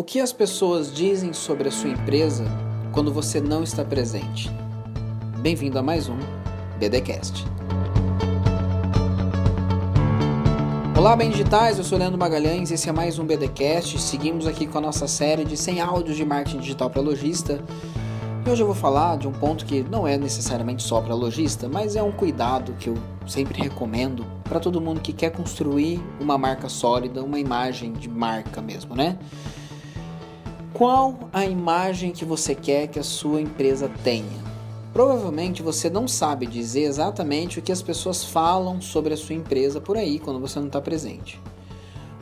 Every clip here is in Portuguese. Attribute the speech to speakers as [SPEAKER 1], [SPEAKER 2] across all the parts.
[SPEAKER 1] O que as pessoas dizem sobre a sua empresa quando você não está presente? Bem-vindo a mais um BDcast. Olá, bem digitais, eu sou Leandro Magalhães, esse é mais um BDcast. Seguimos aqui com a nossa série de 100 áudios de marketing digital para lojista. E hoje eu vou falar de um ponto que não é necessariamente só para lojista, mas é um cuidado que eu sempre recomendo para todo mundo que quer construir uma marca sólida, uma imagem de marca mesmo, né? Qual a imagem que você quer que a sua empresa tenha? Provavelmente você não sabe dizer exatamente o que as pessoas falam sobre a sua empresa por aí quando você não está presente.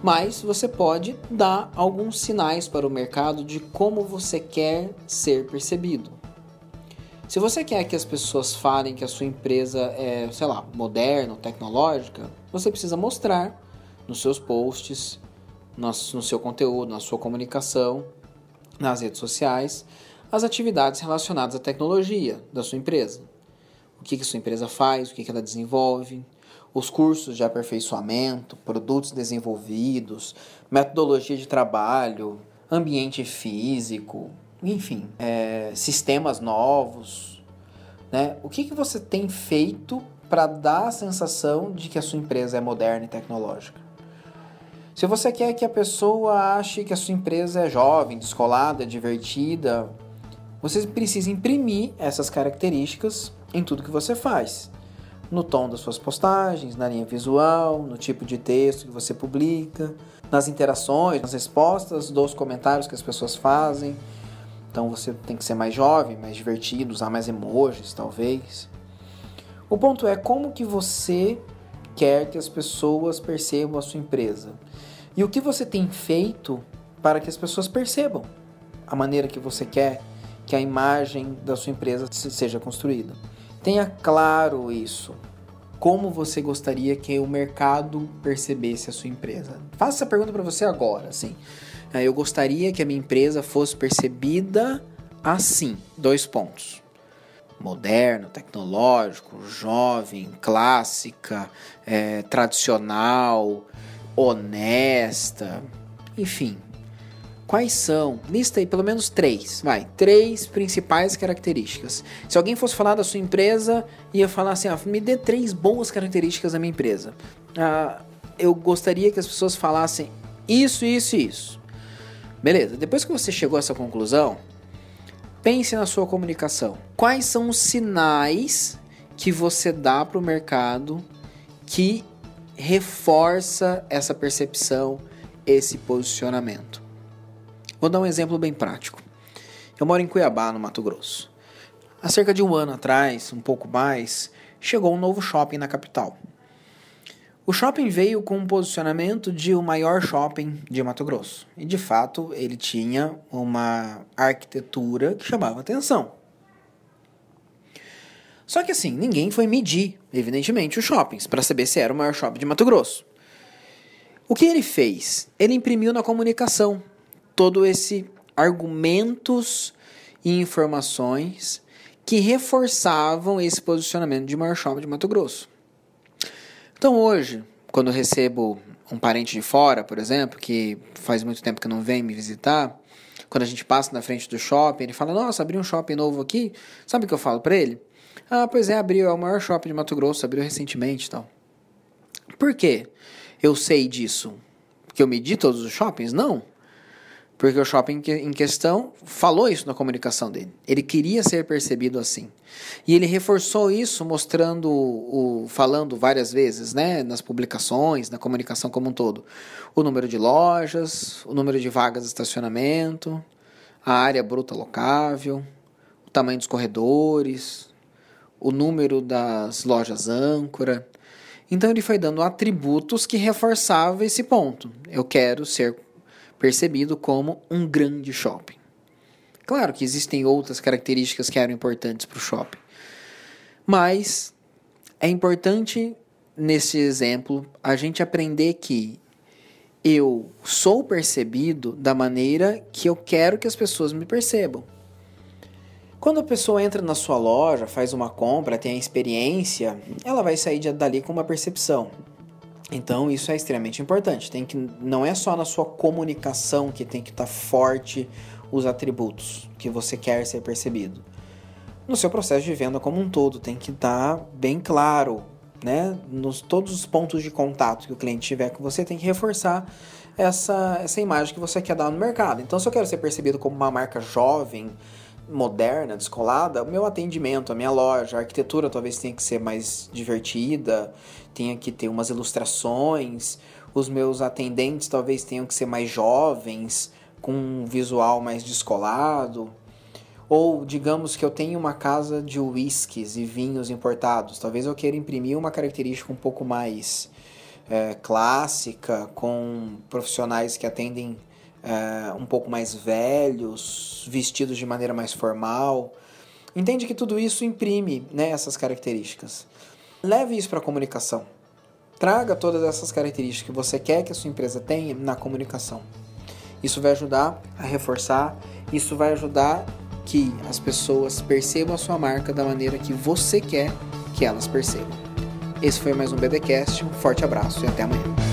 [SPEAKER 1] Mas você pode dar alguns sinais para o mercado de como você quer ser percebido. Se você quer que as pessoas falem que a sua empresa é, sei lá, moderna, tecnológica, você precisa mostrar nos seus posts, no seu conteúdo, na sua comunicação, nas redes sociais as atividades relacionadas à tecnologia da sua empresa. O que, que sua empresa faz, o que, que ela desenvolve, os cursos de aperfeiçoamento, produtos desenvolvidos, metodologia de trabalho, ambiente físico, enfim, é, sistemas novos. Né? O que, que você tem feito para dar a sensação de que a sua empresa é moderna e tecnológica? Se você quer que a pessoa ache que a sua empresa é jovem, descolada, divertida, você precisa imprimir essas características em tudo que você faz. No tom das suas postagens, na linha visual, no tipo de texto que você publica, nas interações, nas respostas dos comentários que as pessoas fazem. Então você tem que ser mais jovem, mais divertido, usar mais emojis, talvez. O ponto é como que você quer que as pessoas percebam a sua empresa. E o que você tem feito para que as pessoas percebam a maneira que você quer que a imagem da sua empresa seja construída. Tenha claro isso. Como você gostaria que o mercado percebesse a sua empresa? Faça essa pergunta para você agora, assim. É, eu gostaria que a minha empresa fosse percebida assim. Dois pontos moderno, tecnológico, jovem, clássica, é, tradicional, honesta, enfim. Quais são? Lista aí pelo menos três, vai, três principais características. Se alguém fosse falar da sua empresa, ia falar assim: ah, me dê três boas características da minha empresa. Ah, eu gostaria que as pessoas falassem isso, isso e isso. Beleza, depois que você chegou a essa conclusão, pense na sua comunicação. Quais são os sinais que você dá para o mercado que reforça essa percepção, esse posicionamento. Vou dar um exemplo bem prático. Eu moro em Cuiabá, no Mato Grosso. Há cerca de um ano atrás, um pouco mais, chegou um novo shopping na capital. O shopping veio com um posicionamento de o maior shopping de Mato Grosso. E de fato, ele tinha uma arquitetura que chamava atenção. Só que assim, ninguém foi medir, evidentemente, os shoppings para saber se era o maior shopping de Mato Grosso. O que ele fez? Ele imprimiu na comunicação todo esse argumentos e informações que reforçavam esse posicionamento de maior shopping de Mato Grosso. Então hoje, quando eu recebo um parente de fora, por exemplo, que faz muito tempo que não vem me visitar, quando a gente passa na frente do shopping, ele fala: "Nossa, abri um shopping novo aqui". Sabe o que eu falo para ele? Ah, pois é, abriu, é o maior shopping de Mato Grosso, abriu recentemente e tal. Por quê? Eu sei disso. Porque eu medi todos os shoppings? Não. Porque o shopping em questão falou isso na comunicação dele. Ele queria ser percebido assim. E ele reforçou isso mostrando, o, falando várias vezes, né, nas publicações, na comunicação como um todo. O número de lojas, o número de vagas de estacionamento, a área bruta locável, o tamanho dos corredores, o número das lojas âncora. Então ele foi dando atributos que reforçavam esse ponto. Eu quero ser percebido como um grande shopping. Claro que existem outras características que eram importantes para o shopping, mas é importante nesse exemplo a gente aprender que eu sou percebido da maneira que eu quero que as pessoas me percebam. Quando a pessoa entra na sua loja, faz uma compra, tem a experiência, ela vai sair dali com uma percepção. Então isso é extremamente importante. Tem que não é só na sua comunicação que tem que estar tá forte os atributos que você quer ser percebido. No seu processo de venda como um todo tem que estar tá bem claro, né? Nos todos os pontos de contato que o cliente tiver com você tem que reforçar essa essa imagem que você quer dar no mercado. Então se eu quero ser percebido como uma marca jovem, moderna, descolada, o meu atendimento, a minha loja, a arquitetura talvez tenha que ser mais divertida, tenha que ter umas ilustrações, os meus atendentes talvez tenham que ser mais jovens, com um visual mais descolado. Ou digamos que eu tenho uma casa de whiskies e vinhos importados, talvez eu queira imprimir uma característica um pouco mais é, clássica, com profissionais que atendem é, um pouco mais velhos, vestidos de maneira mais formal. Entende que tudo isso imprime né, essas características. Leve isso para a comunicação. Traga todas essas características que você quer que a sua empresa tenha na comunicação. Isso vai ajudar a reforçar, isso vai ajudar que as pessoas percebam a sua marca da maneira que você quer que elas percebam. Esse foi mais um BDcast, um forte abraço e até amanhã.